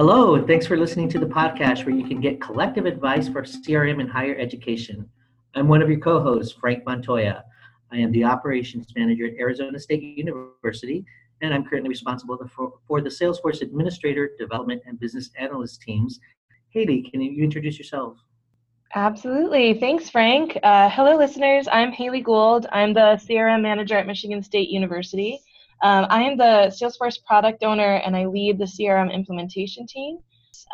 Hello, and thanks for listening to the podcast where you can get collective advice for CRM in higher education. I'm one of your co hosts, Frank Montoya. I am the operations manager at Arizona State University, and I'm currently responsible for, for the Salesforce Administrator, Development, and Business Analyst teams. Haley, can you introduce yourself? Absolutely. Thanks, Frank. Uh, hello, listeners. I'm Haley Gould. I'm the CRM manager at Michigan State University. Um, I am the Salesforce product owner and I lead the CRM implementation team.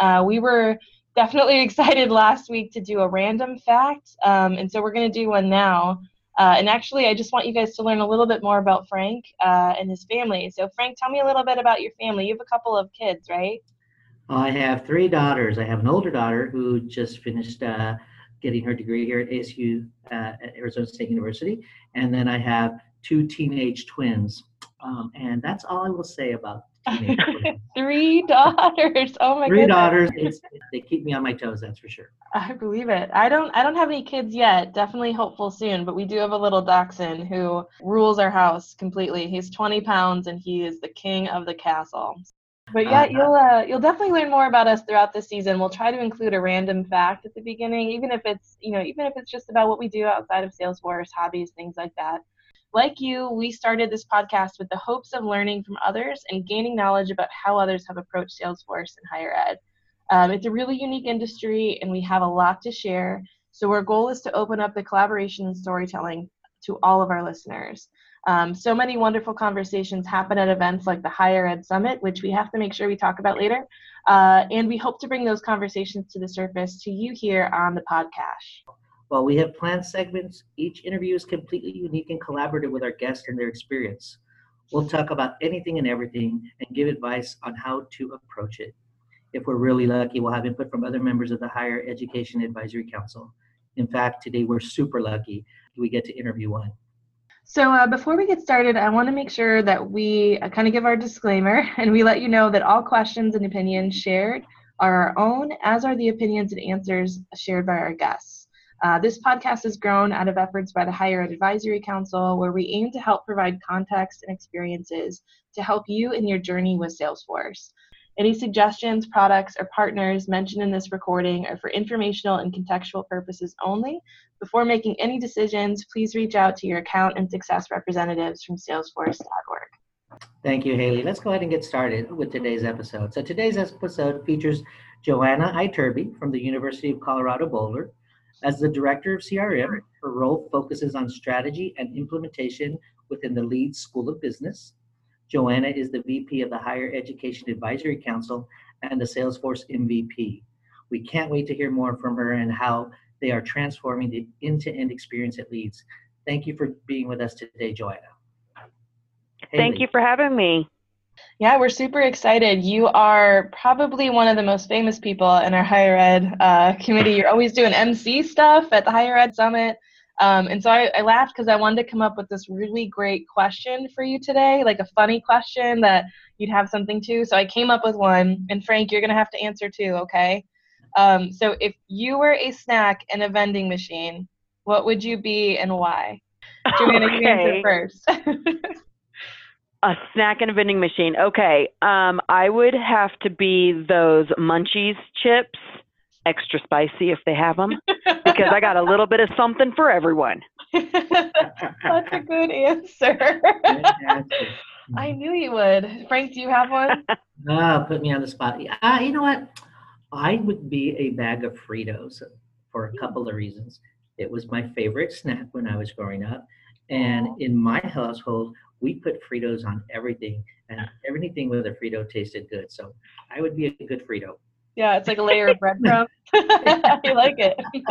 Uh, we were definitely excited last week to do a random fact, um, and so we're going to do one now. Uh, and actually, I just want you guys to learn a little bit more about Frank uh, and his family. So, Frank, tell me a little bit about your family. You have a couple of kids, right? I have three daughters. I have an older daughter who just finished uh, getting her degree here at ASU uh, at Arizona State University, and then I have two teenage twins. Um, and that's all I will say about. Three daughters. Oh my Three goodness. daughters. It's, they keep me on my toes. That's for sure. I believe it. I don't I don't have any kids yet. Definitely hopeful soon, but we do have a little dachshund who rules our house completely. He's 20 pounds and he is the king of the castle. But yeah, Uh, you'll uh, you'll definitely learn more about us throughout the season. We'll try to include a random fact at the beginning, even if it's you know even if it's just about what we do outside of Salesforce, hobbies, things like that. Like you, we started this podcast with the hopes of learning from others and gaining knowledge about how others have approached Salesforce and higher ed. Um, it's a really unique industry, and we have a lot to share. So our goal is to open up the collaboration and storytelling to all of our listeners. Um, so many wonderful conversations happen at events like the Higher Ed Summit, which we have to make sure we talk about later. Uh, and we hope to bring those conversations to the surface to you here on the podcast. Well, we have planned segments. Each interview is completely unique and collaborative with our guests and their experience. We'll talk about anything and everything and give advice on how to approach it. If we're really lucky, we'll have input from other members of the Higher Education Advisory Council. In fact, today we're super lucky we get to interview one. So, uh, before we get started, I want to make sure that we uh, kind of give our disclaimer and we let you know that all questions and opinions shared are our own, as are the opinions and answers shared by our guests. Uh, this podcast has grown out of efforts by the Higher Ed Advisory Council, where we aim to help provide context and experiences to help you in your journey with Salesforce. Any suggestions, products, or partners mentioned in this recording are for informational and contextual purposes only. Before making any decisions, please reach out to your account and success representatives from salesforce.org. Thank you, Haley. Let's go ahead and get started with today's episode. So, today's episode features Joanna Iturbe from the University of Colorado Boulder. As the director of CRM, her role focuses on strategy and implementation within the Leeds School of Business. Joanna is the VP of the Higher Education Advisory Council and the Salesforce MVP. We can't wait to hear more from her and how they are transforming the end to end experience at Leeds. Thank you for being with us today, Joanna. Thank you for having me. Yeah, we're super excited. You are probably one of the most famous people in our higher ed uh, committee. You're always doing MC stuff at the Higher Ed Summit. Um, and so I, I laughed because I wanted to come up with this really great question for you today, like a funny question that you'd have something to. So I came up with one, and Frank, you're going to have to answer too, okay? Um, so if you were a snack in a vending machine, what would you be and why? Joanna, you answer first. A snack in a vending machine. Okay. Um, I would have to be those munchies chips, extra spicy if they have them, because I got a little bit of something for everyone. That's a good answer. I knew you would. Frank, do you have one? Ah, put me on the spot. Uh, you know what? I would be a bag of Fritos for a couple of reasons. It was my favorite snack when I was growing up. And in my household, we put Fritos on everything, and everything with a Frito tasted good. So I would be a good Frito. Yeah, it's like a layer of breadcrumbs. I like it.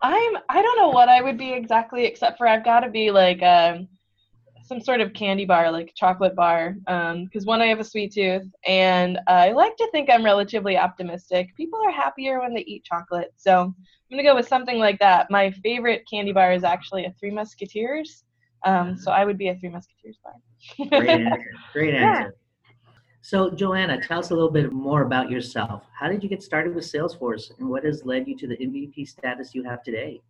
I'm I don't know what I would be exactly except for I've got to be like um some sort of candy bar, like chocolate bar, because one, I have a sweet tooth, and I like to think I'm relatively optimistic. People are happier when they eat chocolate, so I'm gonna go with something like that. My favorite candy bar is actually a Three Musketeers, um, so I would be a Three Musketeers bar. Great answer. Great Yeah. answer. So, Joanna, tell us a little bit more about yourself. How did you get started with Salesforce, and what has led you to the MVP status you have today?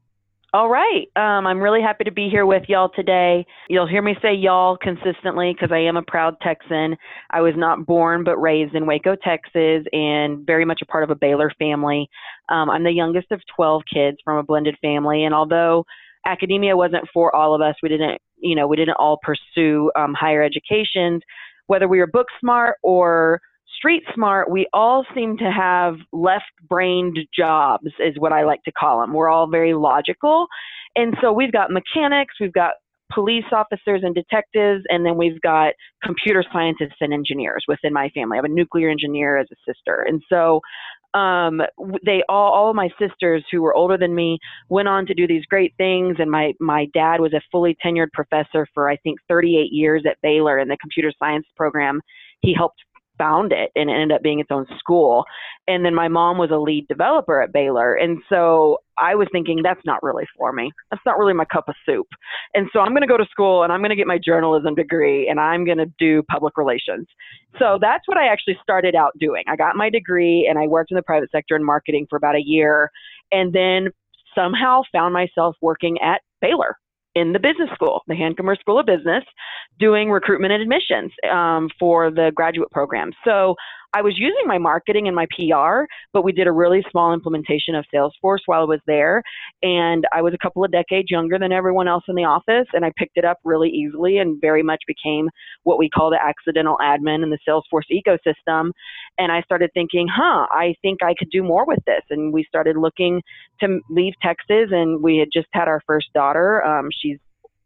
All right. Um, I'm really happy to be here with y'all today. You'll hear me say y'all consistently because I am a proud Texan. I was not born but raised in Waco, Texas, and very much a part of a Baylor family. Um, I'm the youngest of 12 kids from a blended family, and although academia wasn't for all of us, we didn't, you know, we didn't all pursue um, higher educations, whether we were book smart or street smart, we all seem to have left brained jobs, is what I like to call them. We're all very logical. And so we've got mechanics, we've got police officers and detectives, and then we've got computer scientists and engineers within my family. I have a nuclear engineer as a sister. And so um, they all, all of my sisters who were older than me went on to do these great things. And my, my dad was a fully tenured professor for, I think, 38 years at Baylor in the computer science program. He helped found it and it ended up being its own school. And then my mom was a lead developer at Baylor. And so I was thinking, that's not really for me. That's not really my cup of soup. And so I'm going to go to school and I'm going to get my journalism degree and I'm going to do public relations. So that's what I actually started out doing. I got my degree and I worked in the private sector in marketing for about a year and then somehow found myself working at Baylor in the business school, the Hankamer School of Business, doing recruitment and admissions um, for the graduate program. So I was using my marketing and my PR, but we did a really small implementation of Salesforce while I was there. And I was a couple of decades younger than everyone else in the office, and I picked it up really easily and very much became what we call the accidental admin in the Salesforce ecosystem. And I started thinking, huh, I think I could do more with this. And we started looking to leave Texas, and we had just had our first daughter. Um, she's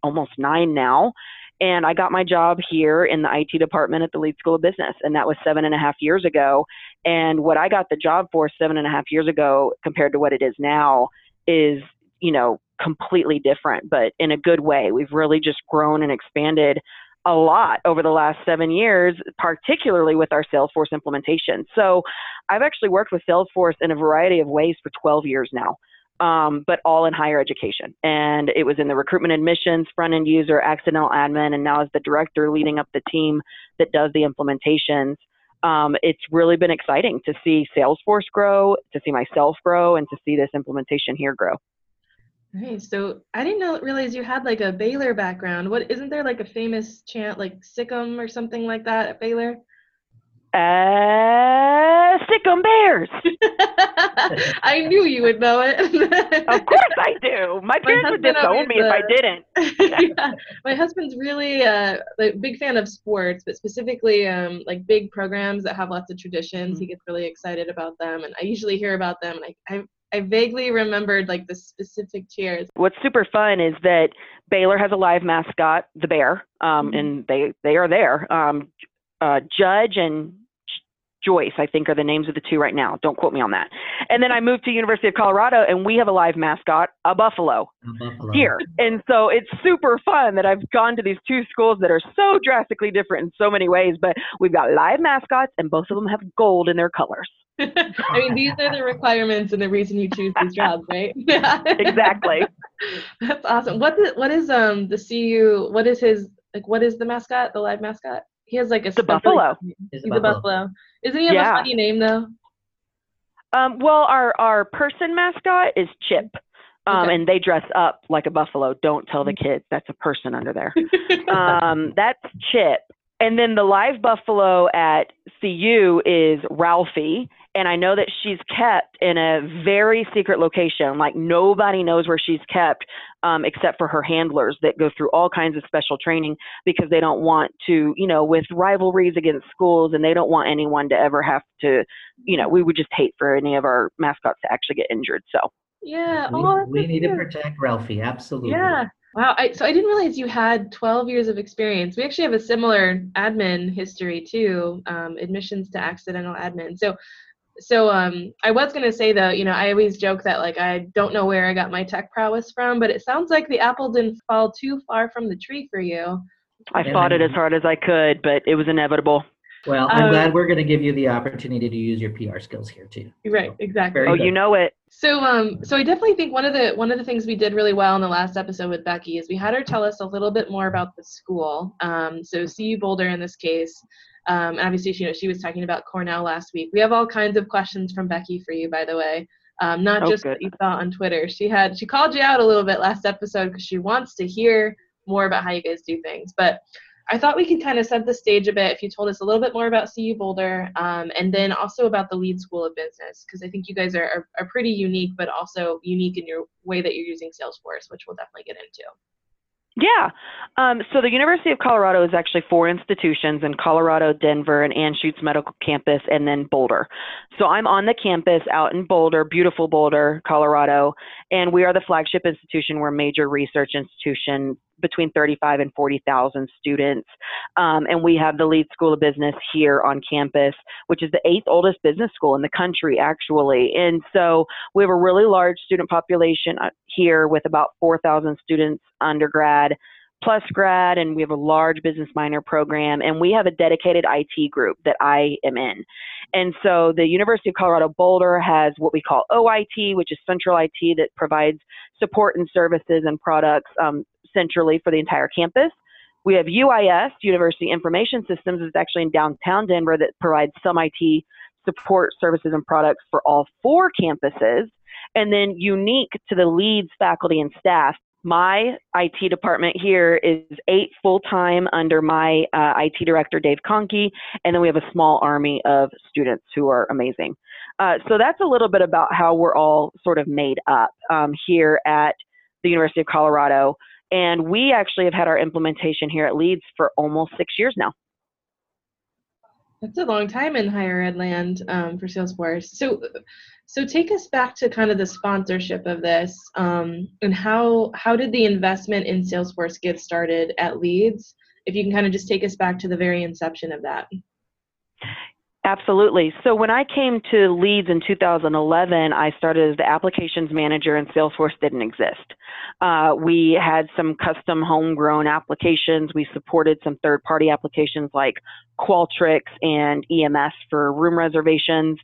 almost nine now and I got my job here in the IT department at the Leeds School of Business, and that was seven and a half years ago. And what I got the job for seven and a half years ago compared to what it is now is, you know, completely different, but in a good way. We've really just grown and expanded a lot over the last seven years, particularly with our Salesforce implementation. So I've actually worked with Salesforce in a variety of ways for 12 years now um, but all in higher education. And it was in the recruitment admissions, front end user, accidental admin, and now as the director leading up the team that does the implementations. Um, it's really been exciting to see Salesforce grow, to see myself grow, and to see this implementation here grow. Nice. So I didn't know realize you had like a Baylor background. What isn't there like a famous chant like Sic 'em or something like that at Baylor? Uh, Bears. I knew you would know it. of course I do. My parents would disown me if I didn't. yeah. My husband's really uh, a big fan of sports, but specifically um, like big programs that have lots of traditions. Mm-hmm. He gets really excited about them, and I usually hear about them, and I, I I vaguely remembered like the specific cheers. What's super fun is that Baylor has a live mascot, the bear, um, mm-hmm. and they they are there. Um, uh, Judge and Joyce, I think, are the names of the two right now. Don't quote me on that. And then I moved to University of Colorado, and we have a live mascot, a buffalo, a buffalo. here. And so it's super fun that I've gone to these two schools that are so drastically different in so many ways, but we've got live mascots, and both of them have gold in their colors. I mean, these are the requirements and the reason you choose these jobs, right? exactly. That's awesome. What the, what is um the CU? What is his like? What is the mascot? The live mascot? He has like a the buffalo. He's, He's a buffalo. Isn't he have yeah. a funny name though? Um, well, our our person mascot is Chip. Um, okay. and they dress up like a buffalo. Don't tell the kids that's a person under there. um, that's Chip. And then the live buffalo at CU is Ralphie, and I know that she's kept in a very secret location. Like nobody knows where she's kept um, except for her handlers that go through all kinds of special training because they don't want to, you know, with rivalries against schools, and they don't want anyone to ever have to, you know, we would just hate for any of our mascots to actually get injured. So. Yeah. We, oh, we need to protect Ralphie. Absolutely. Yeah. Wow. I, so I didn't realize you had 12 years of experience. We actually have a similar admin history too, um, admissions to accidental admin. So so um, I was gonna say though, you know, I always joke that like I don't know where I got my tech prowess from, but it sounds like the apple didn't fall too far from the tree for you. I fought it as hard as I could, but it was inevitable. Well, I'm um, glad we're going to give you the opportunity to use your PR skills here too. Right, so, exactly. Oh, good. you know it. So, um, so I definitely think one of the one of the things we did really well in the last episode with Becky is we had her tell us a little bit more about the school. Um, so CU Boulder in this case, um, and obviously, you know, she was talking about Cornell last week. We have all kinds of questions from Becky for you, by the way. um, not Oh, just good. what you saw on Twitter. She had she called you out a little bit last episode because she wants to hear more about how you guys do things. But I thought we could kind of set the stage a bit if you told us a little bit more about CU Boulder um, and then also about the Leeds School of Business because I think you guys are, are, are pretty unique, but also unique in your way that you're using Salesforce, which we'll definitely get into. Yeah. Um, so the University of Colorado is actually four institutions in Colorado, Denver, and Anschutz Medical Campus, and then Boulder. So I'm on the campus out in Boulder, beautiful Boulder, Colorado, and we are the flagship institution. We're a major research institution between 35 and 40,000 students. Um, and we have the Leeds school of business here on campus, which is the eighth oldest business school in the country, actually. And so we have a really large student population here with about 4,000 students undergrad plus grad and we have a large business minor program and we have a dedicated IT group that I am in. And so the University of Colorado Boulder has what we call OIT, which is central IT that provides support and services and products um, centrally for the entire campus. We have UIS, University Information Systems, is actually in downtown Denver that provides some IT support services and products for all four campuses. And then unique to the Leeds faculty and staff, my IT department here is eight full time under my uh, IT director, Dave Conkey, and then we have a small army of students who are amazing. Uh, so that's a little bit about how we're all sort of made up um, here at the University of Colorado. And we actually have had our implementation here at Leeds for almost six years now. That's a long time in higher ed land um, for Salesforce. So, so take us back to kind of the sponsorship of this, um, and how how did the investment in Salesforce get started at Leeds? If you can kind of just take us back to the very inception of that. Absolutely. So when I came to Leeds in 2011, I started as the applications manager, and Salesforce didn't exist. Uh, we had some custom homegrown applications. We supported some third-party applications like Qualtrics and EMS for room reservations,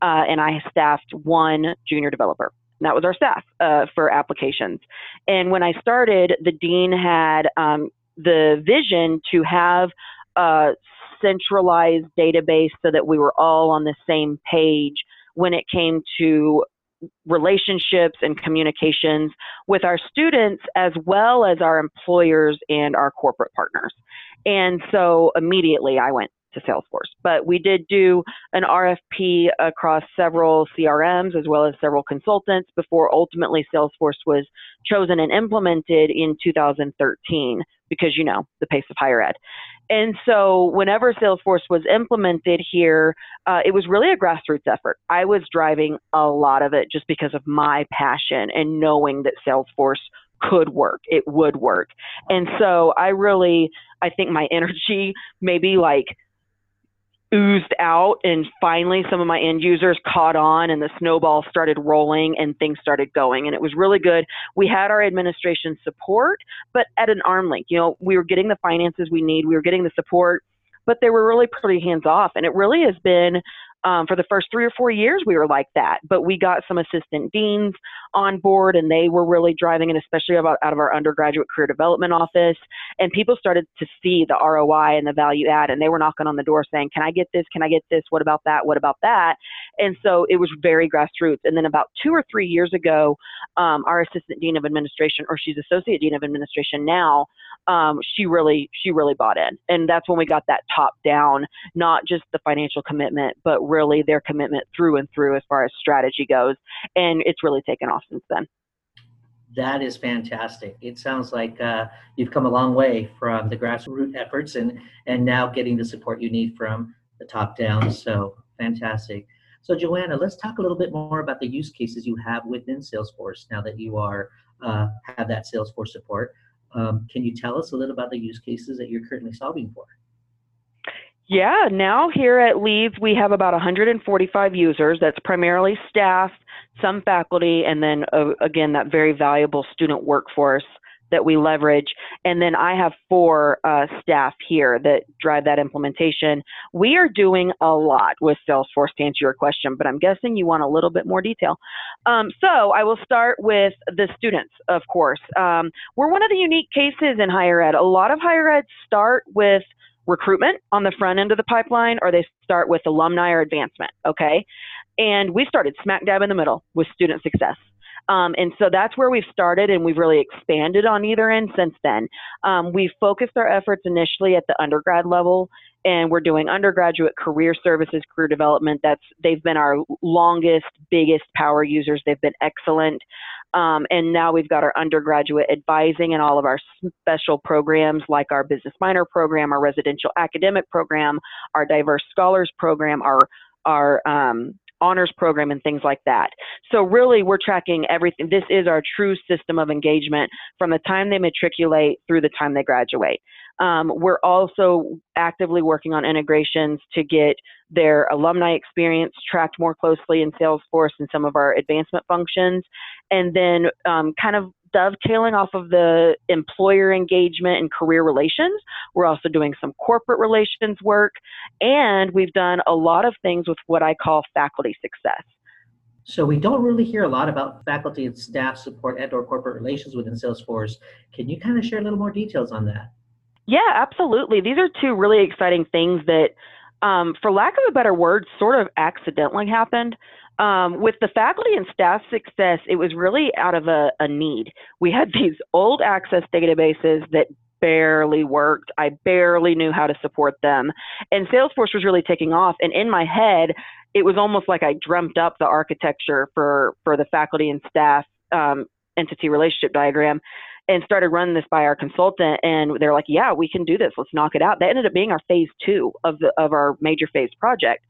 uh, and I staffed one junior developer. That was our staff uh, for applications. And when I started, the dean had um, the vision to have a centralized database so that we were all on the same page when it came to relationships and communications with our students as well as our employers and our corporate partners. And so immediately I went to Salesforce. But we did do an RFP across several CRMs as well as several consultants before ultimately Salesforce was chosen and implemented in 2013 because you know the pace of higher ed. And so, whenever Salesforce was implemented here, uh, it was really a grassroots effort. I was driving a lot of it just because of my passion and knowing that Salesforce could work, it would work. And so, I really, I think my energy maybe like oozed out and finally some of my end users caught on and the snowball started rolling and things started going. And it was really good. We had our administration support but at an arm length. You know we were getting the finances we need. We were getting the support but they were really pretty hands off. And it really has been um, for the first three or four years we were like that. But we got some assistant deans on board and they were really driving it especially about out of our undergraduate career development office. And people started to see the roi and the value add and they were knocking on the door saying can i get this? Can i get this? What about that? What about that? And so it was very grassroots. And then about two or three years ago um, our assistant dean of administration or she's associate dean of administration now um, she really she really bought in and that's when we got that top down not just the financial commitment but really their commitment through and through as far as strategy goes and it's really taken off since then That is fantastic. It sounds like uh, you've come a long way from the grassroots efforts and and now getting the support you need from the top down. So fantastic. So Joanna, let's talk a little bit more about the use cases you have within Salesforce now that you are uh, have that Salesforce support. Um, can you tell us a little about the use cases that you're currently solving for? Yeah, now here at Leeds, we have about 145 users. That's primarily staff, some faculty, and then uh, again, that very valuable student workforce that we leverage. And then I have four uh, staff here that drive that implementation. We are doing a lot with Salesforce to answer your question, but I'm guessing you want a little bit more detail. Um, so I will start with the students, of course. Um, we're one of the unique cases in higher ed. A lot of higher ed start with recruitment on the front end of the pipeline or they start with alumni or advancement okay And we started smack dab in the middle with student success. Um, and so that's where we've started, and we've really expanded on either end since then. Um, we focused our efforts initially at the undergrad level, and we're doing undergraduate career services, career development. That's they've been our longest, biggest power users. They've been excellent. Um, and now we've got our undergraduate advising and all of our special programs like our business minor program, our residential academic program, our diverse scholars program, our our um, honors program and things like that. So really we're tracking everything. This is our true system of engagement from the time they matriculate through the time they graduate. Um, we're also actively working on integrations to get their alumni experience tracked more closely in Salesforce and some of our advancement functions. And then um, kind of dovetailing off of the employer engagement and career relations. We're also doing some corporate relations work, and we've done a lot of things with what I call faculty success. So we don't really hear a lot about faculty and staff support and or corporate relations within Salesforce. Can you kind of share a little more details on that? Yeah, absolutely. These are two really exciting things that, um, for lack of a better word, sort of accidentally happened. Um, with the faculty and staff success, it was really out of a, a need. We had these old access databases that barely worked. I barely knew how to support them. And Salesforce was really taking off. And in my head, it was almost like I dreamt up the architecture for, for the faculty and staff um, entity relationship diagram and started running this by our consultant and they're like yeah we can do this. Let's knock it out. That ended up being our phase two of the of our major phase project.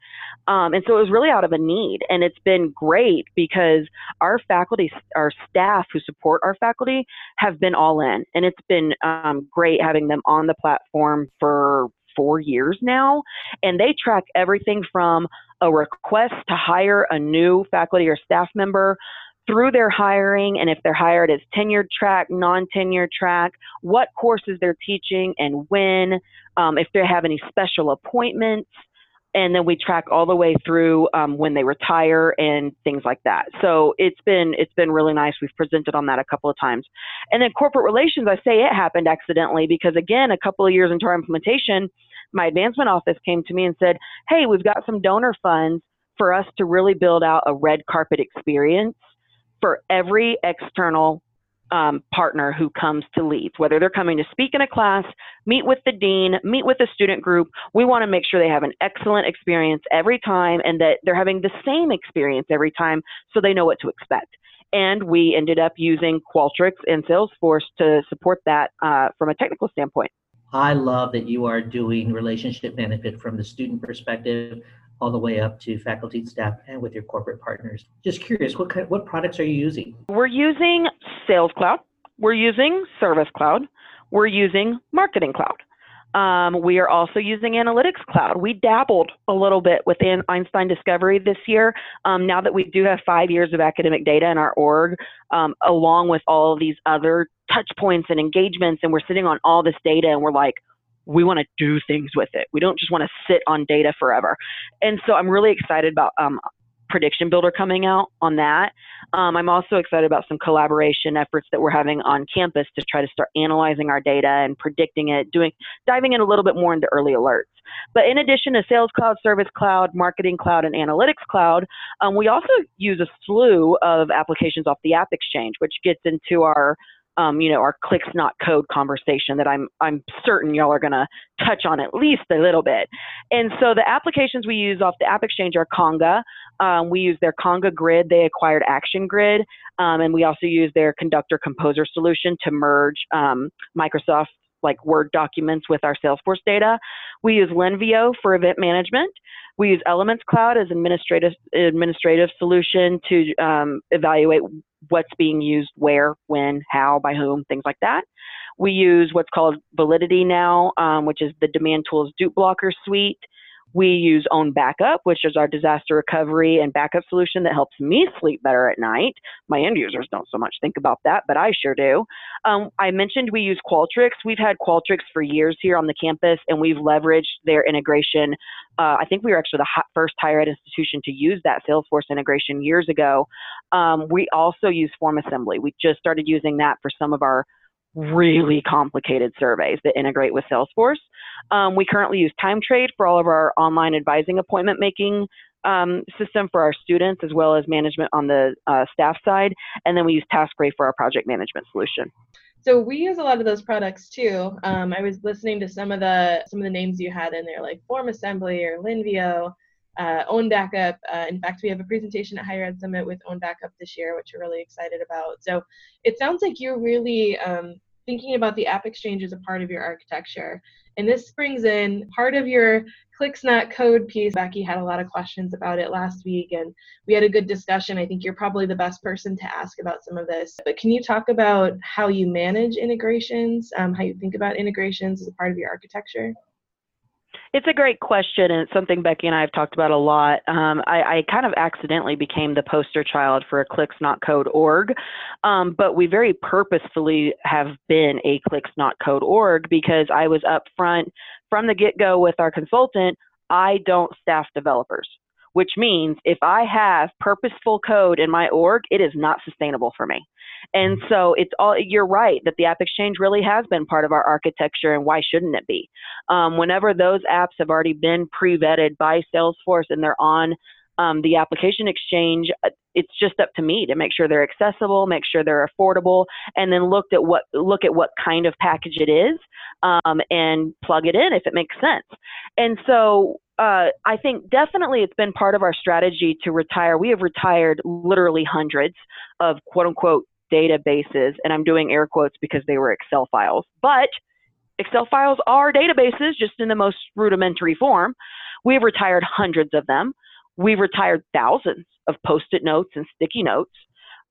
Um, and so it was really out of a need and it's been great because our faculty our staff who support our faculty have been all in and it's been um, great having them on the platform for four years now and they track everything from a request to hire a new faculty or staff member through their hiring and if they're hired as tenured track, non tenured track, what courses they're teaching and when, um, if they have any special appointments. And then we track all the way through um, when they retire and things like that. So it's been it's been really nice. We've presented on that a couple of times. And then corporate relations, I say it happened accidentally because again, a couple of years into our implementation, my advancement office came to me and said, "Hey, we've got some donor funds for us to really build out a red carpet experience for every external um, partner who comes to Leeds, whether they're coming to speak in a class, meet with the dean, meet with the student group. We want to make sure they have an excellent experience every time and that they're having the same experience every time so they know what to expect. And we ended up using Qualtrics and Salesforce to support that uh, from a technical standpoint. I love that you are doing relationship benefit from the student perspective all the way up to faculty, and staff, and with your corporate partners. Just curious, what kind, what products are you using? We're using Sales Cloud. We're using Service Cloud. We're using Marketing Cloud. Um, we are also using Analytics Cloud. We dabbled a little bit within Einstein Discovery this year. Um, now that we do have five years of academic data in our org, um, along with all of these other touch points and engagements, and we're sitting on all this data, and we're like, we want to do things with it. We don't just want to sit on data forever. And so I'm really excited about um, prediction builder coming out on that. Um, I'm also excited about some collaboration efforts that we're having on campus to try to start analyzing our data and predicting it, doing diving in a little bit more into early alerts. But in addition to Sales Cloud, Service Cloud, Marketing Cloud, and Analytics Cloud, um, we also use a slew of applications off the App Exchange, which gets into our um, you know, our clicks not code conversation that I'm I'm certain y'all are gonna touch on at least a little bit. And so the applications we use off the App Exchange are Conga. Um, we use their Conga Grid. They acquired Action Grid, um, and we also use their Conductor Composer solution to merge um, Microsoft like Word documents with our Salesforce data. We use Linvio for event management. We use Elements Cloud as administrative administrative solution to um, evaluate what's being used where, when, how, by whom, things like that. We use what's called Validity now, um, which is the Demand Tools Dupe Blocker suite. We use Own Backup, which is our disaster recovery and backup solution that helps me sleep better at night. My end users don't so much think about that, but I sure do. Um, I mentioned we use Qualtrics. We've had Qualtrics for years here on the campus, and we've leveraged their integration. Uh, I think we were actually the first higher ed institution to use that Salesforce integration years ago. Um, we also use Form Assembly. We just started using that for some of our really complicated surveys that integrate with Salesforce. Um, we currently use TimeTrade for all of our online advising appointment making um, system for our students as well as management on the uh, staff side. And then we use TaskRay for our project management solution. So we use a lot of those products too. Um, I was listening to some of the some of the names you had in there, like Form Assembly or Linvio, uh, Own Backup. Uh, in fact, we have a presentation at Higher Ed Summit with Own Backup this year, which we're really excited about. So it sounds like you're really um, thinking about the App Exchange as a part of your architecture. And this brings in part of your clicks code piece. Becky had a lot of questions about it last week, and we had a good discussion. I think you're probably the best person to ask about some of this. But can you talk about how you manage integrations, um, how you think about integrations as a part of your architecture? It's a great question, and it's something Becky and I have talked about a lot. Um, I, I, kind of accidentally became the poster child for a Clicks Not Code org, um, but we very purposefully have been a Clicks Not Code org because I was up front from the get go with our consultant. I don't staff developers, which means if I have purposeful code in my org, it is not sustainable for me. And mm-hmm. so it's all, you're right that the App Exchange really has been part of our architecture, and why shouldn't it be? Um, whenever those apps have already been pre vetted by Salesforce and they're on um, the application exchange, uh, it's just up to me to make sure they're accessible, make sure they're affordable, and then look at what look at what kind of package it is, um, and plug it in if it makes sense. And so uh, I think definitely it's been part of our strategy to retire. We have retired literally hundreds of quote unquote databases, and I'm doing air quotes because they were Excel files. But Excel files are databases just in the most rudimentary form. We've retired hundreds of them. We've retired thousands of post it notes and sticky notes.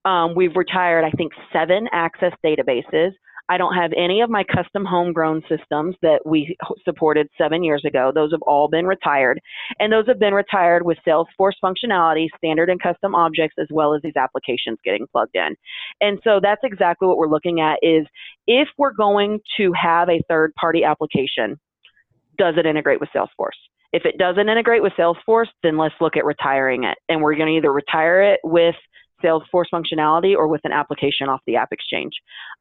Um, we've retired, I think, seven access databases. I don't have any of my custom homegrown systems that we supported seven years ago. Those have all been retired. And those have been retired with Salesforce functionality, standard and custom objects, as well as these applications getting plugged in. And so that's exactly what we're looking at is if we're going to have a third party application, does it integrate with Salesforce? If it doesn't integrate with Salesforce, then let's look at retiring it. And we're going to either retire it with Salesforce functionality or with an application off the App Exchange.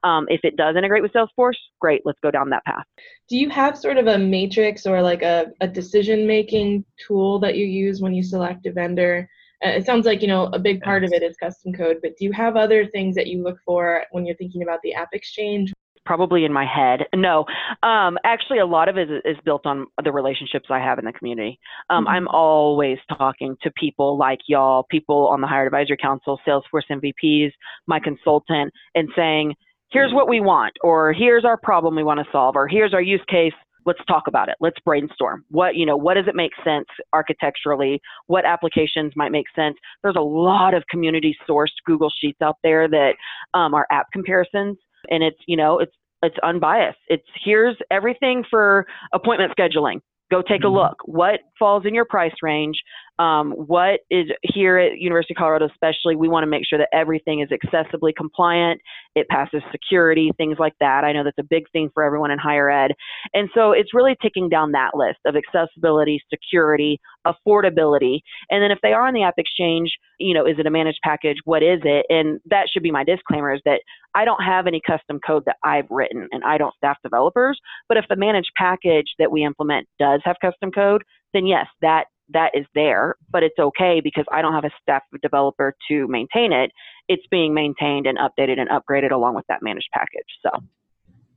Um, if it does integrate with Salesforce, great, let's go down that path. Do you have sort of a matrix or like a, a decision making tool that you use when you select a vendor? Uh, it sounds like you know a big part of it is custom code, but do you have other things that you look for when you're thinking about the App Exchange? Probably in my head. No, um, actually, a lot of it is, built on the relationships I have in the community. Um, mm-hmm. I'm always talking to people like y'all, people on the Higher Advisory Council, Salesforce MVPs, my consultant, and saying, here's what we want, or here's our problem we want to solve, or here's our use case. Let's talk about it. Let's brainstorm. What you know, what does it make sense architecturally? What applications might make sense? There's a lot of community sourced Google Sheets out there that um, are app comparisons and it's you know it's it's unbiased. It's here's everything for appointment scheduling. Go take a mm-hmm. look. What falls in your price range? Um, what is here at University of Colorado, especially, we want to make sure that everything is accessibly compliant. It passes security, things like that. I know that's a big thing for everyone in higher ed. And so it's really ticking down that list of accessibility, security, affordability. And then if they are on the App Exchange, you know, is it a managed package? What is it? And that should be my disclaimer is that I don't have any custom code that I've written and I don't staff developers. But if the managed package that we implement does have custom code, then yes, that that is there, but it's okay because I don't have a staff developer to maintain it. It's being maintained and updated and upgraded along with that managed package. So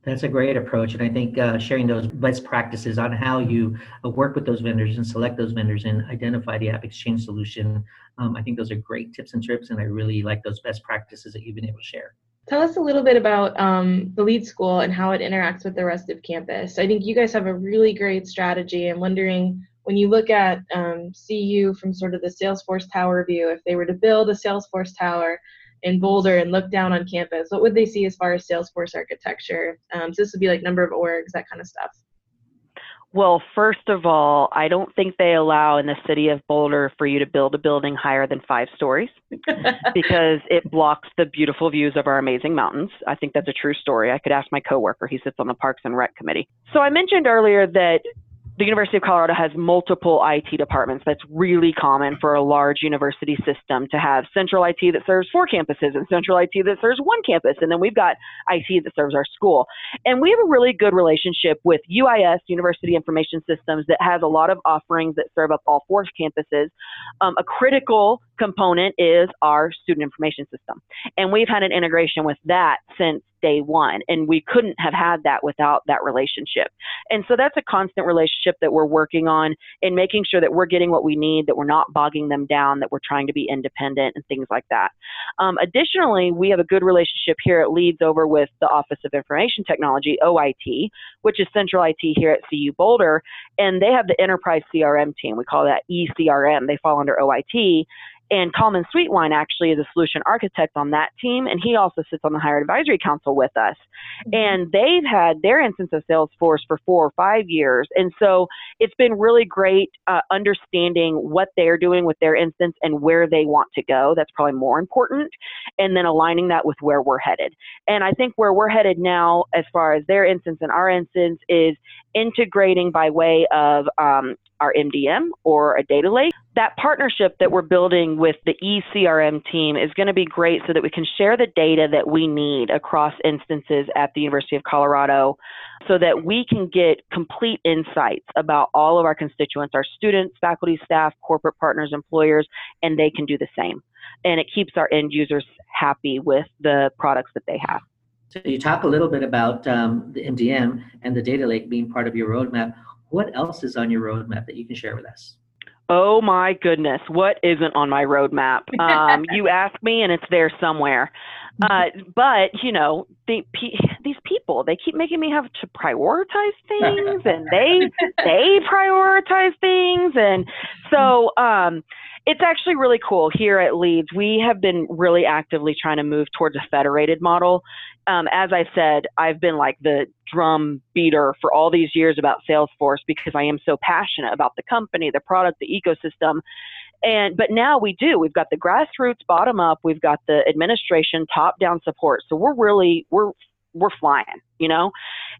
that's a great approach, and I think uh, sharing those best practices on how you uh, work with those vendors and select those vendors and identify the App Exchange solution. Um, I think those are great tips and trips, and I really like those best practices that you've been able to share. Tell us a little bit about um, the Leeds school and how it interacts with the rest of campus. I think you guys have a really great strategy. I'm wondering when you look at um, CU from sort of the Salesforce Tower view, if they were to build a Salesforce Tower in Boulder and look down on campus, what would they see as far as Salesforce architecture? Um, so this would be like number of orgs, that kind of stuff. Well, first of all, I don't think they allow in the city of Boulder for you to build a building higher than five stories because it blocks the beautiful views of our amazing mountains. I think that's a true story. I could ask my coworker, he sits on the Parks and Rec committee. So I mentioned earlier that the University of Colorado has multiple IT departments. That's really common for a large university system to have central IT that serves four campuses and central IT that serves one campus. And then we've got IT that serves our school. And we have a really good relationship with UIS, University Information Systems, that has a lot of offerings that serve up all four campuses. Um, a critical component is our student information system. And we've had an integration with that since day one. And we couldn't have had that without that relationship. And so that's a constant relationship that we're working on in making sure that we're getting what we need, that we're not bogging them down, that we're trying to be independent and things like that. Um, additionally, we have a good relationship here at Leeds over with the Office of Information Technology, OIT, which is central IT here at CU Boulder. And they have the enterprise CRM team. We call that ECRM. They fall under OIT. And Common Sweetwine actually is a solution architect on that team, and he also sits on the Higher Advisory Council with us. Mm-hmm. And they've had their instance of Salesforce for four or five years. And so it's been really great uh, understanding what they're doing with their instance and where they want to go. That's probably more important. And then aligning that with where we're headed. And I think where we're headed now, as far as their instance and our instance, is integrating by way of um, our MDM or a data lake. That partnership that we're building with the eCRM team is going to be great so that we can share the data that we need across instances at the University of Colorado so that we can get complete insights about all of our constituents, our students, faculty, staff, corporate partners, employers, and they can do the same. And it keeps our end users happy with the products that they have. So you talk a little bit about um, the MDM and the data lake being part of your roadmap. What else is on your roadmap that you can share with us? Oh my goodness, what isn't on my roadmap? Um, you ask me, and it's there somewhere. Uh, but you know, the, these people they keep making me have to prioritize things, and they they prioritize things, and so um, it's actually really cool here at Leeds. We have been really actively trying to move towards a federated model. Um, as I said, I've been like the drum beater for all these years about Salesforce because I am so passionate about the company, the product, the ecosystem. And but now we do. We've got the grassroots bottom up. We've got the administration top down support. So we're really we're we're flying, you know.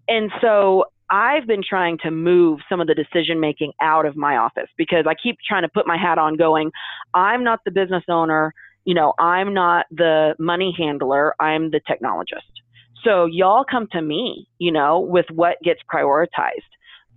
And so I've been trying to move some of the decision making out of my office because I keep trying to put my hat on going, I'm not the business owner, you know, I'm not the money handler, I'm the technologist. So y'all come to me, you know, with what gets prioritized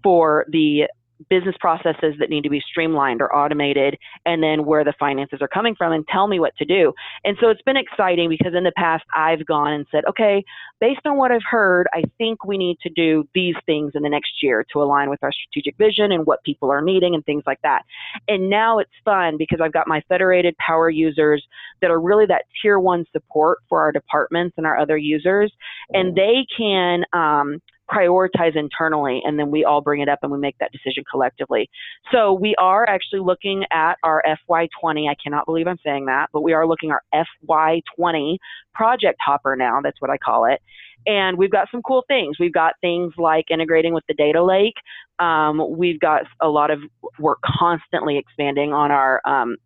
for the business processes that need to be streamlined or automated and then where the finances are coming from and tell me what to do. And so it's been exciting because in the past I've gone and said, okay, based on what I've heard, I think we need to do these things in the next year to align with our strategic vision and what people are needing and things like that. And now it's fun because I've got my federated power users that are really that tier one support for our departments and our other users. And they can um, prioritize internally and then we all bring it up and we make that decision collectively. So we are actually looking at our FY20. I cannot believe I'm saying that, but we are looking our FY20 project hopper now. That's what I call it. And we've got some cool things. We've got things like integrating with the data lake. Um, we've got a lot of work constantly expanding on our um,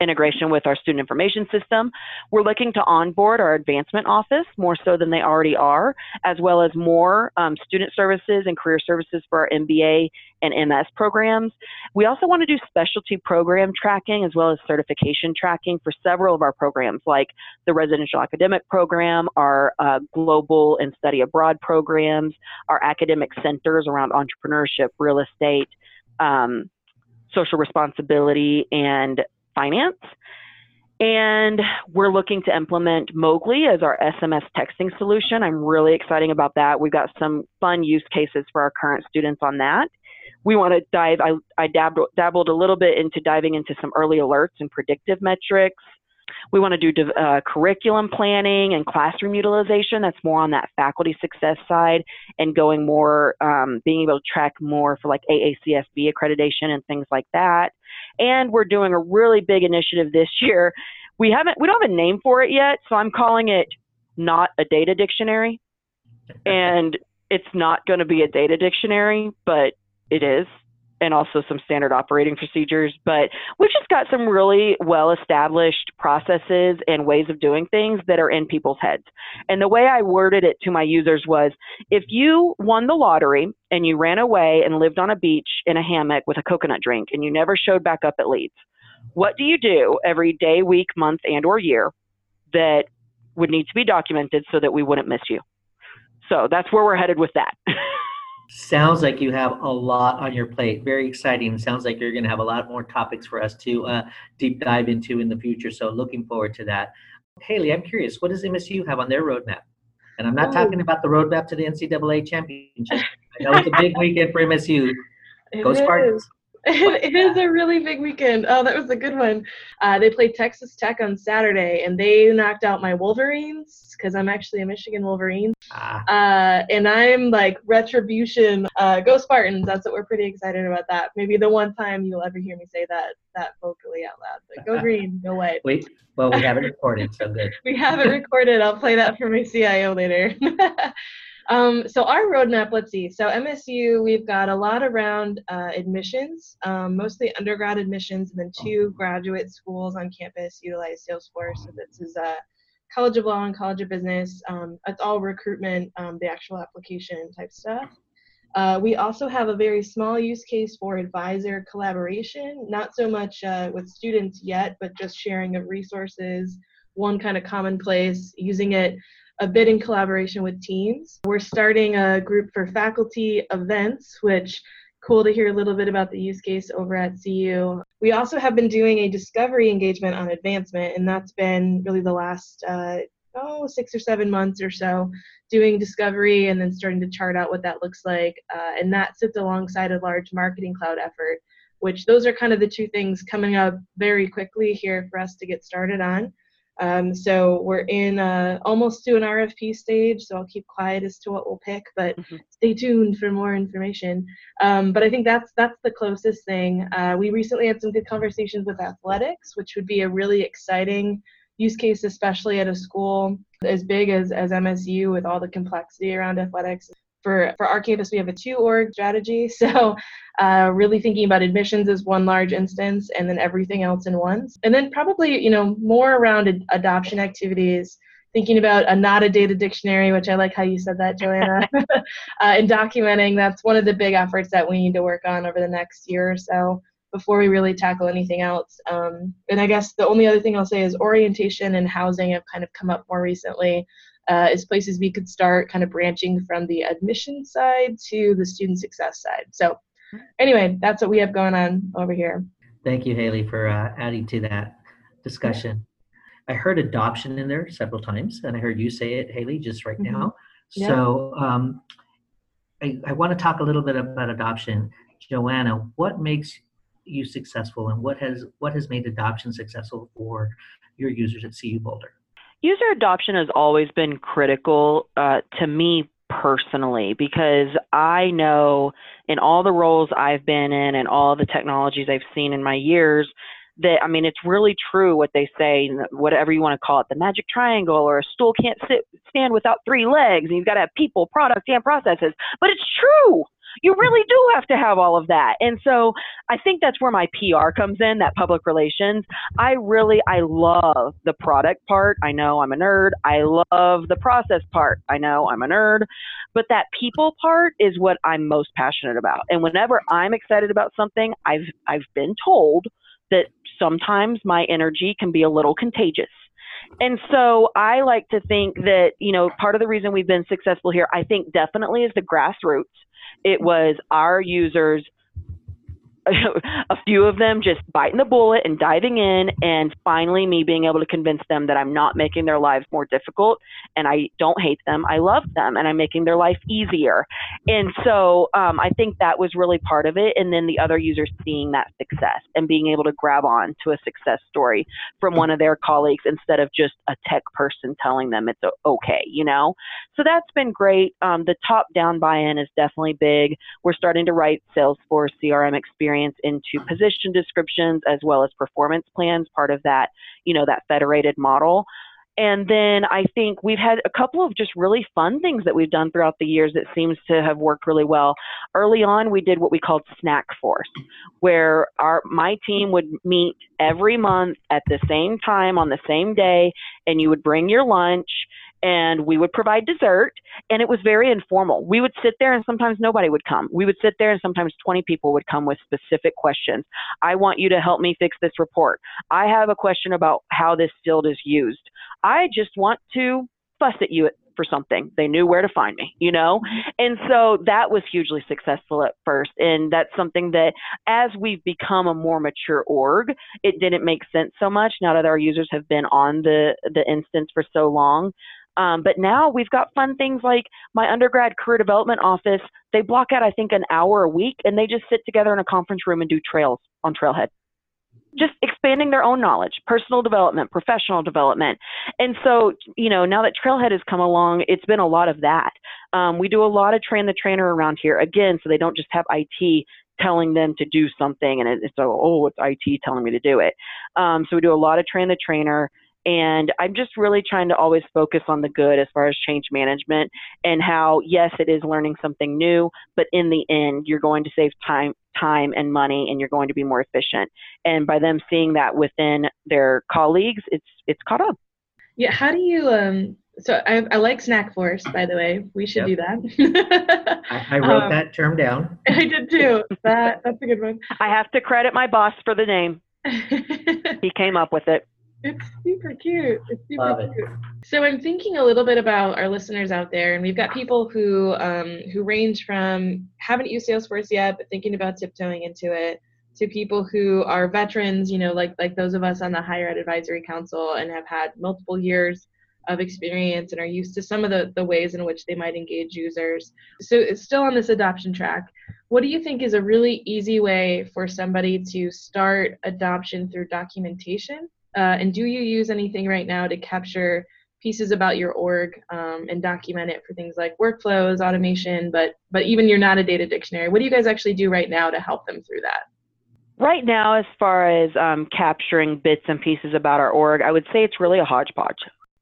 integration with our student information system. We're looking to onboard our advancement office more so than they already are, as well as more um, student services and career services for our MBA and MS programs. We also want to do specialty program tracking as well as certification tracking for several of our programs, like the residential academic program, our uh, global and study abroad programs, our academic centers around entrepreneurship, real estate. Um, social responsibility and finance. And we're looking to implement Mogli as our SMS texting solution. I'm really excited about that. We've got some fun use cases for our current students on that. We want to dive, I, I dabbled, dabbled a little bit into diving into some early alerts and predictive metrics. We want to do uh, curriculum planning and classroom utilization. That's more on that faculty success side and going more, um, being able to track more for like AACSB accreditation and things like that. And we're doing a really big initiative this year. We haven't, we don't have a name for it yet, so I'm calling it not a data dictionary. And it's not going to be a data dictionary, but it is and also some standard operating procedures. But we've just got some really well established processes and ways of doing things that are in people's heads. And the way I worded it to my users was if you won the lottery and you ran away and lived on a beach in a hammock with a coconut drink and you never showed back up at Leeds, what do you do every day, week, month, and or year that would need to be documented so that we wouldn't miss you? So that's where we're headed with that. Sounds like you have a lot on your plate. Very exciting. Sounds like you're going to have a lot more topics for us to uh, deep dive into in the future. So looking forward to that. Haley, I'm curious, what does MSU have on their roadmap? And I'm not Ooh. talking about the roadmap to the NCAA championship. I know it's a big weekend for MSU. Go Spartans. it is a really big weekend. Oh, that was a good one. Uh, they played Texas Tech on Saturday, and they knocked out my Wolverines because I'm actually a Michigan Wolverine. Ah. Uh, and I'm like retribution. Uh, go Spartans! That's what we're pretty excited about. That maybe the one time you'll ever hear me say that that vocally out loud. But go green, go white. Wait, well we have it recorded, so good. we have it recorded. I'll play that for my CIO later. Um, so our roadmap, let's see. So MSU, we've got a lot around uh, admissions, um, mostly undergrad admissions, and then two graduate schools on campus utilize Salesforce. So this is a College of Law and College of Business. Um, it's all recruitment, um, the actual application type stuff. Uh, we also have a very small use case for advisor collaboration, not so much uh, with students yet, but just sharing of resources, one kind of common place, using it a bit in collaboration with teams. We're starting a group for faculty events, which cool to hear a little bit about the use case over at CU. We also have been doing a discovery engagement on advancement, and that's been really the last uh, oh six or seven months or so doing discovery and then starting to chart out what that looks like. Uh, and that sits alongside a large marketing cloud effort, which those are kind of the two things coming up very quickly here for us to get started on. Um, so we're in uh, almost to an RFP stage, so I'll keep quiet as to what we'll pick, but mm-hmm. stay tuned for more information. Um, but I think that's that's the closest thing. Uh, we recently had some good conversations with athletics, which would be a really exciting use case, especially at a school as big as, as MSU with all the complexity around athletics for, for our campus, we have a two org strategy. So, uh, really thinking about admissions as one large instance and then everything else in ones And then probably, you know, more around ad- adoption activities, thinking about a not a data dictionary, which I like how you said that, Joanna, uh, and documenting. That's one of the big efforts that we need to work on over the next year or so before we really tackle anything else. Um, and I guess the only other thing I'll say is orientation and housing have kind of come up more recently uh, as places we could start kind of branching from the admission side to the student success side. So, anyway, that's what we have going on over here. Thank you, Haley, for uh, adding to that discussion. I heard adoption in there several times, and I heard you say it, Haley, just right mm-hmm. now. Yeah. So, um, I, I want to talk a little bit about adoption. Joanna, what makes you successful, and what has what has made adoption successful for your users at CU Boulder? User adoption has always been critical uh, to me personally because I know in all the roles I've been in and all the technologies I've seen in my years that I mean it's really true what they say whatever you want to call it the magic triangle or a stool can't sit stand without three legs and you've got to have people products and processes but it's true you really do have to have all of that. And so I think that's where my PR comes in, that public relations. I really, I love the product part. I know I'm a nerd. I love the process part. I know I'm a nerd. But that people part is what I'm most passionate about. And whenever I'm excited about something, I've, I've been told that sometimes my energy can be a little contagious. And so I like to think that, you know, part of the reason we've been successful here, I think definitely is the grassroots. It was our users a few of them just biting the bullet and diving in, and finally me being able to convince them that I'm not making their lives more difficult and I don't hate them. I love them and I'm making their life easier. And so um, I think that was really part of it. And then the other users seeing that success and being able to grab on to a success story from one of their colleagues instead of just a tech person telling them it's okay, you know? So that's been great. Um, the top down buy in is definitely big. We're starting to write Salesforce CRM experience experience into position descriptions as well as performance plans, part of that, you know, that federated model. And then I think we've had a couple of just really fun things that we've done throughout the years that seems to have worked really well. Early on, we did what we called Snack Force, where our my team would meet every month at the same time on the same day, and you would bring your lunch and we would provide dessert and it was very informal. We would sit there and sometimes nobody would come. We would sit there and sometimes 20 people would come with specific questions. I want you to help me fix this report. I have a question about how this field is used. I just want to fuss at you for something. They knew where to find me you know? And so that was hugely successful at first and that's something that as we've become a more mature org it didn't make sense so much now that our users have been on the the instance for so long um, but now we've got fun things like my undergrad career development office. They block out, I think, an hour a week and they just sit together in a conference room and do trails on Trailhead. Just expanding their own knowledge, personal development, professional development. And so, you know, now that Trailhead has come along, it's been a lot of that. Um, we do a lot of train the trainer around here, again, so they don't just have IT telling them to do something and it's, oh, it's IT telling me to do it. Um, so we do a lot of train the trainer. And I'm just really trying to always focus on the good as far as change management and how, yes, it is learning something new, but in the end, you're going to save time, time and money, and you're going to be more efficient. And by them seeing that within their colleagues, it's it's caught up. Yeah. How do you? Um, so I, I like Snack Force, by the way. We should Yep. do that. I, I wrote Um, that term down. I did too. That that's a good one. I have to credit my boss for the name. He came up with it. It's super cute. It's super Love it. cute. So I'm thinking a little bit about our listeners out there, and we've got people who um, who range from haven't used Salesforce yet but thinking about tiptoeing into it, to people who are veterans, you know, like like those of us on the Higher Ed Advisory Council and have had multiple years of experience and are used to some of the, the ways in which they might engage users. So it's still on this adoption track. What do you think is a really easy way for somebody to start adoption through documentation? Uh, and do you use anything right now to capture pieces about your org um, and document it for things like workflows, automation, but but even you're not a data dictionary. What do you guys actually do right now to help them through that? Right now, as far as um, capturing bits and pieces about our org, I would say it's really a hodgepodge.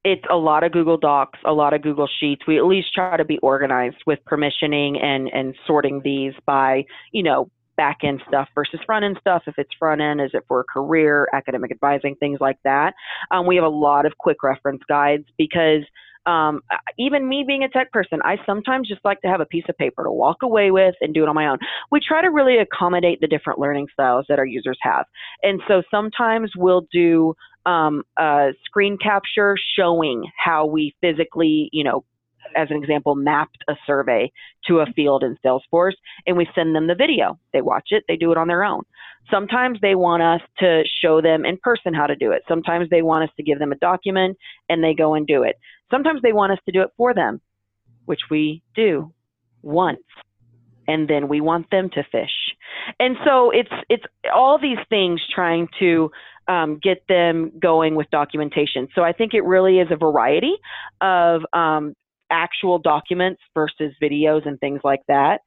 It's a lot of Google Docs, a lot of Google Sheets. We at least try to be organized with permissioning and, and sorting these by, you know, back end stuff versus front end stuff. If it's front end, is it for career, academic advising, things like that. Um, we have a lot of quick reference guides because um, even me being a tech person, I sometimes just like to have a piece of paper to walk away with and do it on my own. We try to really accommodate the different learning styles that our users have. And so sometimes we'll do um, a screen capture showing how we physically, you know, as an example, mapped a survey to a field in Salesforce and we send them the video. They watch it, they do it on their own. Sometimes they want us to show them in person how to do it. Sometimes they want us to give them a document and they go and do it. Sometimes they want us to do it for them, which we do once. And then we want them to fish. And so it's it's all these things trying to um, get them going with documentation. So I think it really is a variety of um, actual documents versus videos and things like that.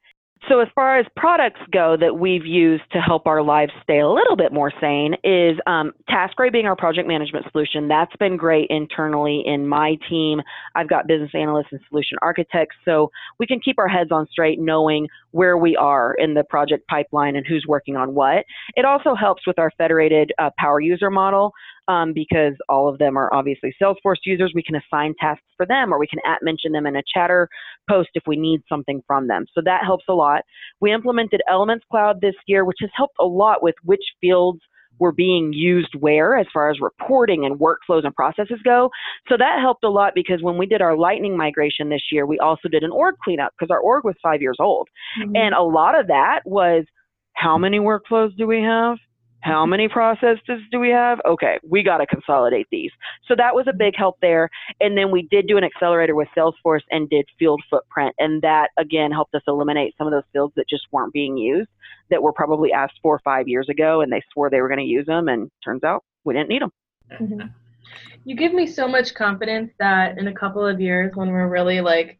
So, as far as products go that we've used to help our lives stay a little bit more sane, is um, TaskRay being our project management solution. That's been great internally in my team. I've got business analysts and solution architects, so we can keep our heads on straight knowing where we are in the project pipeline and who's working on what. It also helps with our federated uh, power user model um, because all of them are obviously Salesforce users. We can assign tasks for them or we can at mention them in a chatter post if we need something from them. So that helps a lot. We implemented Elements Cloud this year, which has helped a lot with which fields were being used where as far as reporting and workflows and processes go. So that helped a lot because when we did our Lightning migration this year, we also did an org cleanup because our org was five years old. And a lot of that was how many workflows do we have? How many processes do we have? Okay, we got to consolidate these. So that was a big help there. And then we did do an accelerator with Salesforce and did field footprint. And that, again, helped us eliminate some of those fields that just weren't being used that were probably asked four or five years ago and they swore they were going to use them. And turns out we didn't need them. Mhm. You give me so much confidence that in a couple of years, when we're really like,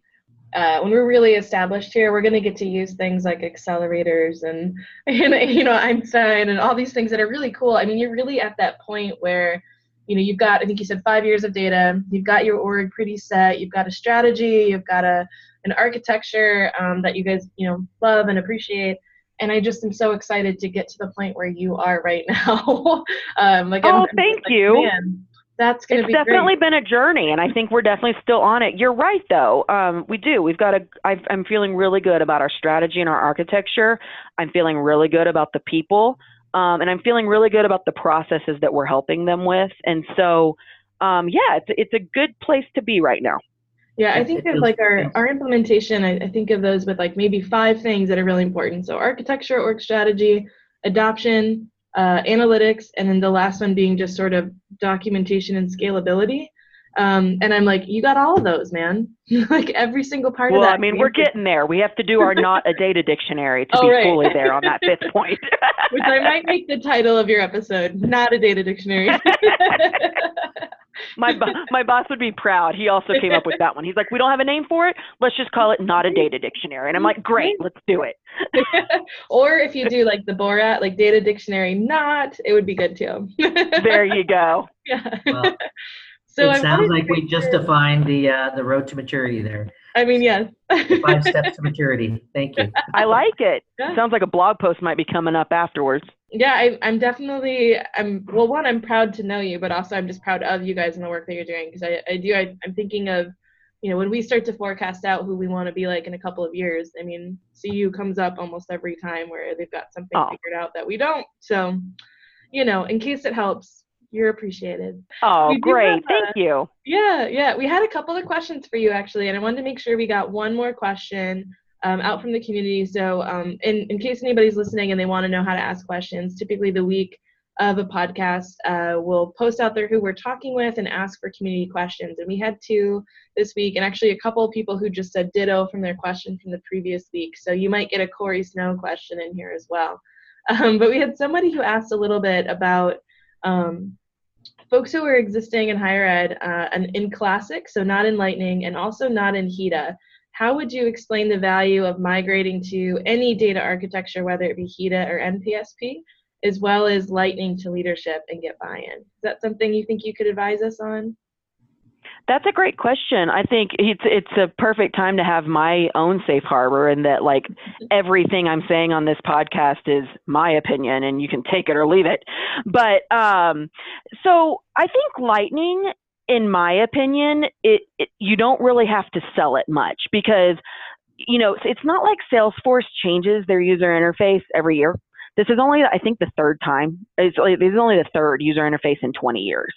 uh, when we're really established here, we're going to get to use things like accelerators and, and you know Einstein and all these things that are really cool. I mean, you're really at that point where, you know, you've got, I think you said five years of data, you've got your org pretty set, you've got a strategy, you've got a, an architecture um, that you guys, you know, love and appreciate. And I just am so excited to get to the point where you are right now. um, like, oh, I'm, thank like, you. Man, that's going to it's be definitely great. been a journey and i think we're definitely still on it. You're right though. Um, we do. We've got a I've, i'm feeling really good about our strategy and our architecture. I'm feeling really good about the people um, and i'm feeling really good about the processes that we're helping them with. And so um, yeah it's, it's a good place to be right now. Yeah, I think it of like our, our implementation, I, I think of those with like maybe five things that are really important. So architecture, org strategy, adoption, uh, analytics, and then the last one being just sort of documentation and scalability. Um, and I'm like, you got all of those, man. like every single part well of that. i mean we're getting there we have to do our not a data dictionary to Oh, be right. fully there on that fifth point Which I might make the title of your episode, not a data dictionary. My bo- my boss would be proud. He also came up with that one. He's like, we don't have a name for it. Let's just call it not a data dictionary. And I'm like, great, let's do it. or if you do like the Borat, like data dictionary, not, it would be good too. There you go. Yeah. Well, so it I sounds like we just defined the uh, the road to maturity there. I mean, yes. Five steps to maturity. Thank you. I like it. Yeah. Sounds like a blog post might be coming up afterwards. yeah, I, I'm definitely. I'm well. One, I'm proud to know you, but also I'm just proud of you guys and the work that you're doing because I, I do. I, I'm thinking of, you know, when we start to forecast out who we want to be like in a couple of years. I mean, CU comes up almost every time where they've got something Oh. figured out that we don't. So, you know, in case it helps, you're appreciated. Oh, great. Thank you. Yeah, yeah. We had a couple of questions for you actually, and I wanted to make sure we got one more question um, out from the community. So, um, in in case anybody's listening and they want to know how to ask questions, typically the week of a podcast, uh, we'll post out there who we're talking with and ask for community questions. And we had two this week, and actually a couple of people who just said ditto from their question from the previous week. So you might get a Corey Snow question in here as well. Um, but we had somebody who asked a little bit about. Um, folks who are existing in higher ed uh, and in classic so not in lightning and also not in HEDA how would you explain the value of migrating to any data architecture whether it be HEDA or npsp as well as lightning to leadership and get buy-in? Is that something you think you could advise us on That's a great question. I think it's it's a perfect time to have my own safe harbor and that like everything I'm saying on this podcast is my opinion and you can take it or leave it. But um so I think lightning in my opinion it, it you don't really have to sell it much because you know it's not like Salesforce changes their user interface every year. This is only, I think, the third time. It's, this is only the third user interface in 20 years,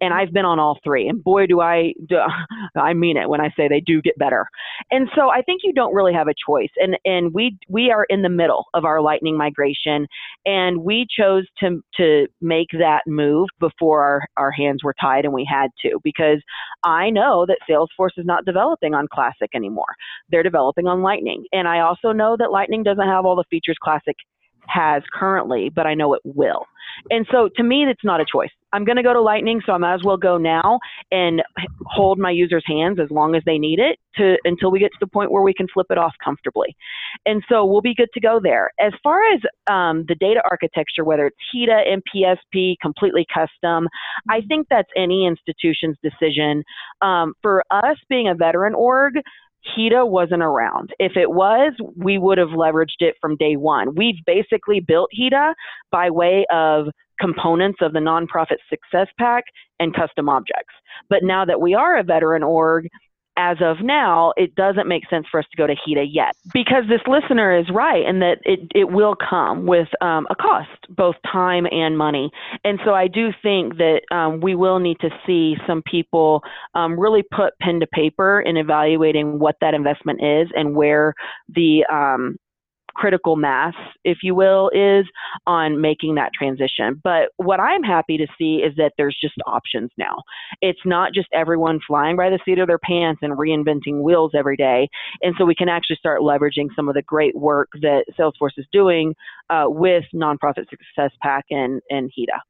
and I've been on all three. And boy, do I, do, I mean it when I say they do get better. And so I think you don't really have a choice. And and we we are in the middle of our Lightning migration, and we chose to to make that move before our our hands were tied, and we had to because I know that Salesforce is not developing on Classic anymore. They're developing on Lightning, and I also know that Lightning doesn't have all the features Classic has currently, but I know it will. And so to me, it's not a choice. I'm going to go to Lightning, so I might as well go now and hold my users' hands as long as they need it to until we get to the point where we can flip it off comfortably. And so we'll be good to go there. As far as um, the data architecture, whether it's HEDA, NPSP, completely custom, I think that's any institution's decision. Um, for us being a veteran org, HEDA wasn't around. If it was, we would have leveraged it from day one. We've basically built HEDA by way of components of the nonprofit success pack and custom objects. But now that we are a veteran org, as of now, it doesn't make sense for us to go to HEDA yet because this listener is right in that it, it will come with um, a cost, both time and money. And so I do think that um, we will need to see some people um, really put pen to paper in evaluating what that investment is and where the um, critical mass, if you will, is on making that transition. But what I'm happy to see is that there's just options now. It's not just everyone flying by the seat of their pants and reinventing wheels every day. And so we can actually start leveraging some of the great work that Salesforce is doing uh, with Nonprofit Success Pack and, and HEDA.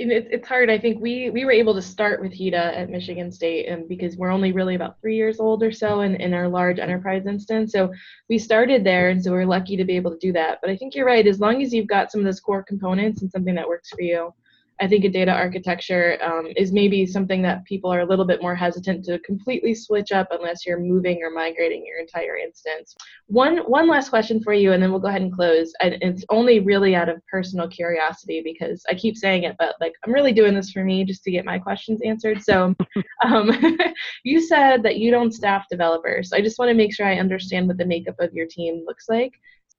And it's hard. I think we we were able to start with HEDA at Michigan State, and because we're only really about three years old or so in, in our large enterprise instance, so we started there, and so we're lucky to be able to do that. But I think you're right. As long as you've got some of those core components and something that works for you, I think a data architecture um, is maybe something that people are a little bit more hesitant to completely switch up unless you're moving or migrating your entire instance. One one last question for you, and then we'll go ahead and close. And it's only really out of personal curiosity because I keep saying it, but like I'm really doing this for me just to get my questions answered. So, um, you said that you don't staff developers. I just want to make sure I understand what the makeup of your team looks like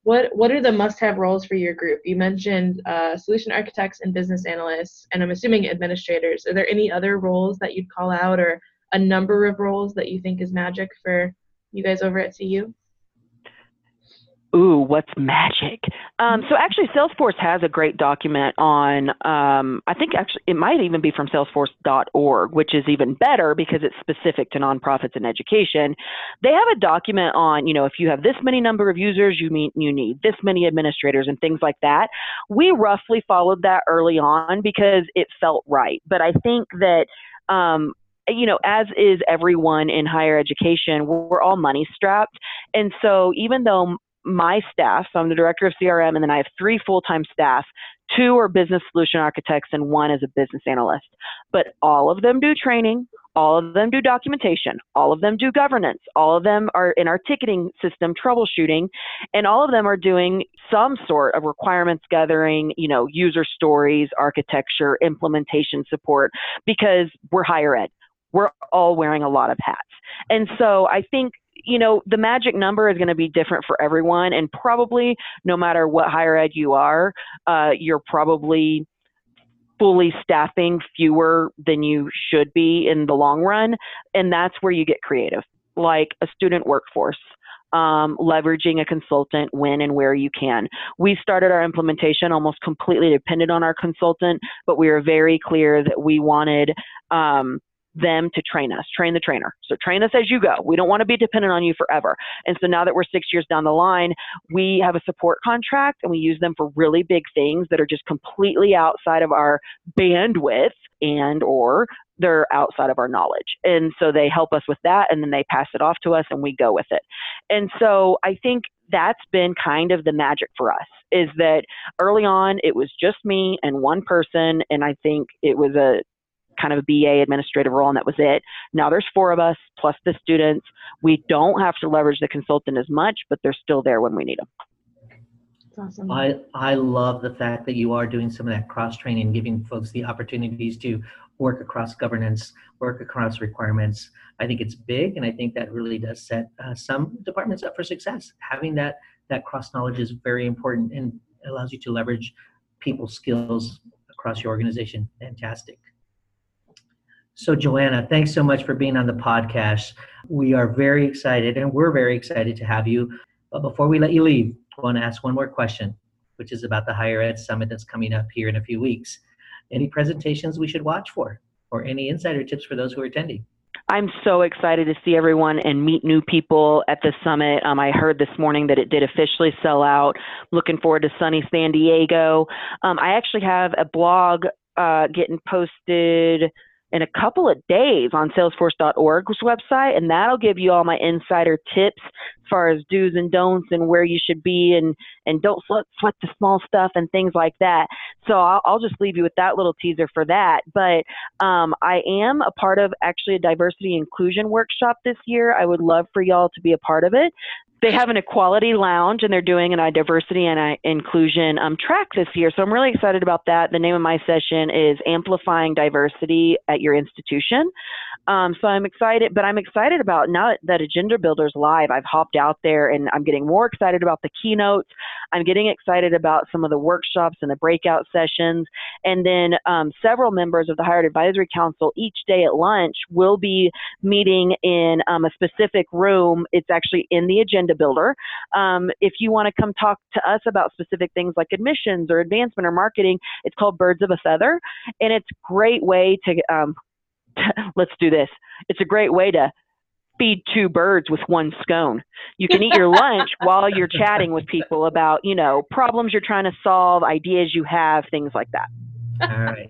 what what are the must-have roles for your group? You mentioned uh, solution architects and business analysts, and I'm assuming administrators. Are there any other roles that you'd call out, or a number of roles that you think is magic for you guys over at CU? Ooh, what's magic? Um, so actually, Salesforce has a great document on. Um, I think actually it might even be from Salesforce.org, which is even better because it's specific to nonprofits and education. They have a document on, you know, if you have this many number of users, you mean you need this many administrators and things like that. We roughly followed that early on because it felt right, but I think that. Um, you know, as is everyone in higher education, we're all money strapped. And so even though my staff, so I'm the director of CRM, and then I have three full time staff. Two are business solution architects, and one is a business analyst. But all of them do training, all of them do documentation, all of them do governance, all of them are in our ticketing system troubleshooting, and all of them are doing some sort of requirements gathering, you know, user stories, architecture, implementation support, because we're higher ed. We're all wearing a lot of hats. And so I think you know, the magic number is going to be different for everyone. And probably no matter what higher ed you are, uh, you're probably fully staffing fewer than you should be in the long run. And that's where you get creative, like a student workforce. Um, leveraging a consultant when and where you can. We started our implementation almost completely dependent on our consultant, but we were very clear that we wanted um, them to train us, train the trainer. So train us as you go. We don't want to be dependent on you forever. And so now that we're six years down the line, we have a support contract and we use them for really big things that are just completely outside of our bandwidth and or they're outside of our knowledge. And so they help us with that and then they pass it off to us and we go with it. And so I think that's been kind of the magic for us is that early on it was just me and one person and I think it was a kind of a BA administrative role, and that was it. Now there's four of us plus the students. We don't have to leverage the consultant as much, but they're still there when we need them. Awesome. I, I love the fact that you are doing some of that cross training, giving folks the opportunities to work across governance, work across requirements. I think it's big, and I think that really does set uh, some departments up for success. Having that that cross knowledge is very important and allows you to leverage people's skills across your organization. Fantastic. So, Joanna, thanks so much for being on the podcast. We are very excited, and we're very excited to have you. But before we let you leave, I want to ask one more question, which is about the Higher Ed Summit that's coming up here in a few weeks. Any presentations we should watch for, or any insider tips for those who are attending? I'm so excited to see everyone and meet new people at the summit. Um, I heard this morning that it did officially sell out. Looking forward to sunny San Diego. Um, I actually have a blog uh, getting posted in a couple of days on salesforce.org's website and that'll give you all my insider tips as far as do's and don'ts and where you should be and and don't sweat, sweat the small stuff and things like that so I'll, I'll just leave you with that little teaser for that but um, i am a part of actually a diversity inclusion workshop this year i would love for y'all to be a part of it they have an equality lounge and they're doing an diversity and inclusion um, track this year. So I'm really excited about that. The name of my session is Amplifying Diversity at Your Institution. Um, so I'm excited, but I'm excited about now that Agenda Builder's live. I've hopped out there and I'm getting more excited about the keynotes. I'm getting excited about some of the workshops and the breakout sessions. And then um, several members of the Higher Ed Advisory Council each day at lunch will be meeting in um, a specific room. It's actually in the Agenda Builder. Um, if you want to come talk to us about specific things like admissions or advancement or marketing, it's called Birds of a Feather. And it's a great way to um, let's do this. It's a great way to feed two birds with one scone. You can eat your lunch while you're chatting with people about, you know, problems you're trying to solve, ideas you have, things like that. All right.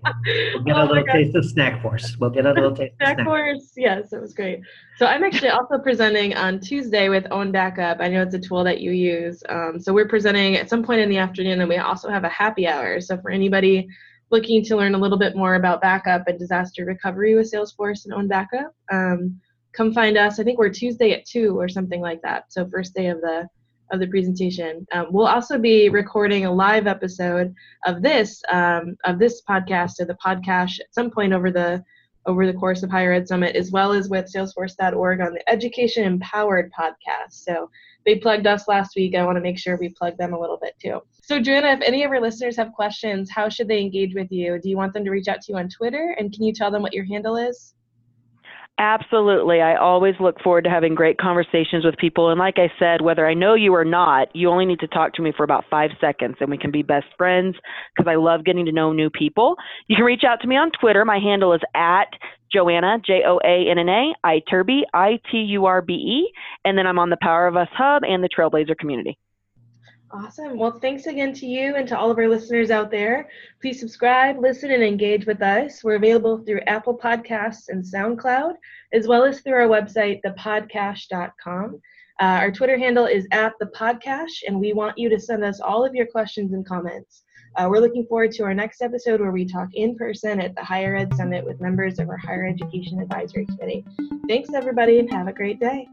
We'll get oh a little taste of Snack Force. We'll get a little taste Snack, Snack Force. Yes, it was great. So I'm actually also presenting on Tuesday with Own Backup. I know it's a tool that you use. Um, so we're presenting at some point in the afternoon, and we also have a happy hour. So for anybody looking to learn a little bit more about backup and disaster recovery with Salesforce and OwnBackup, um, come find us. I think we're Tuesday at two or something like that. So first day of the of the presentation. Um, we'll also be recording a live episode of this um, of this podcast or the podcast at some point over the over the course of Higher Ed Summit, as well as with Salesforce.org on the Education Empowered podcast. So they plugged us last week. I want to make sure we plug them a little bit too. So, Joanna, if any of our listeners have questions, how should they engage with you? Do you want them to reach out to you on Twitter? And can you tell them what your handle is? Absolutely. I always look forward to having great conversations with people. And like I said, whether I know you or not, you only need to talk to me for about five seconds and we can be best friends because I love getting to know new people. You can reach out to me on Twitter. My handle is at Joanna, J O A N N A, Iturbe, I T U R B E. And then I'm on the Power of Us Hub and the Trailblazer community. Awesome. Well, thanks again to you and to all of our listeners out there. Please subscribe, listen, and engage with us. We're available through Apple Podcasts and SoundCloud, as well as through our website, thepodcache.com. Uh, our Twitter handle is at thepodcache, and we want you to send us all of your questions and comments. Uh, we're looking forward to our next episode where we talk in person at the Higher Ed Summit with members of our Higher Education Advisory Committee. Thanks, everybody, and have a great day.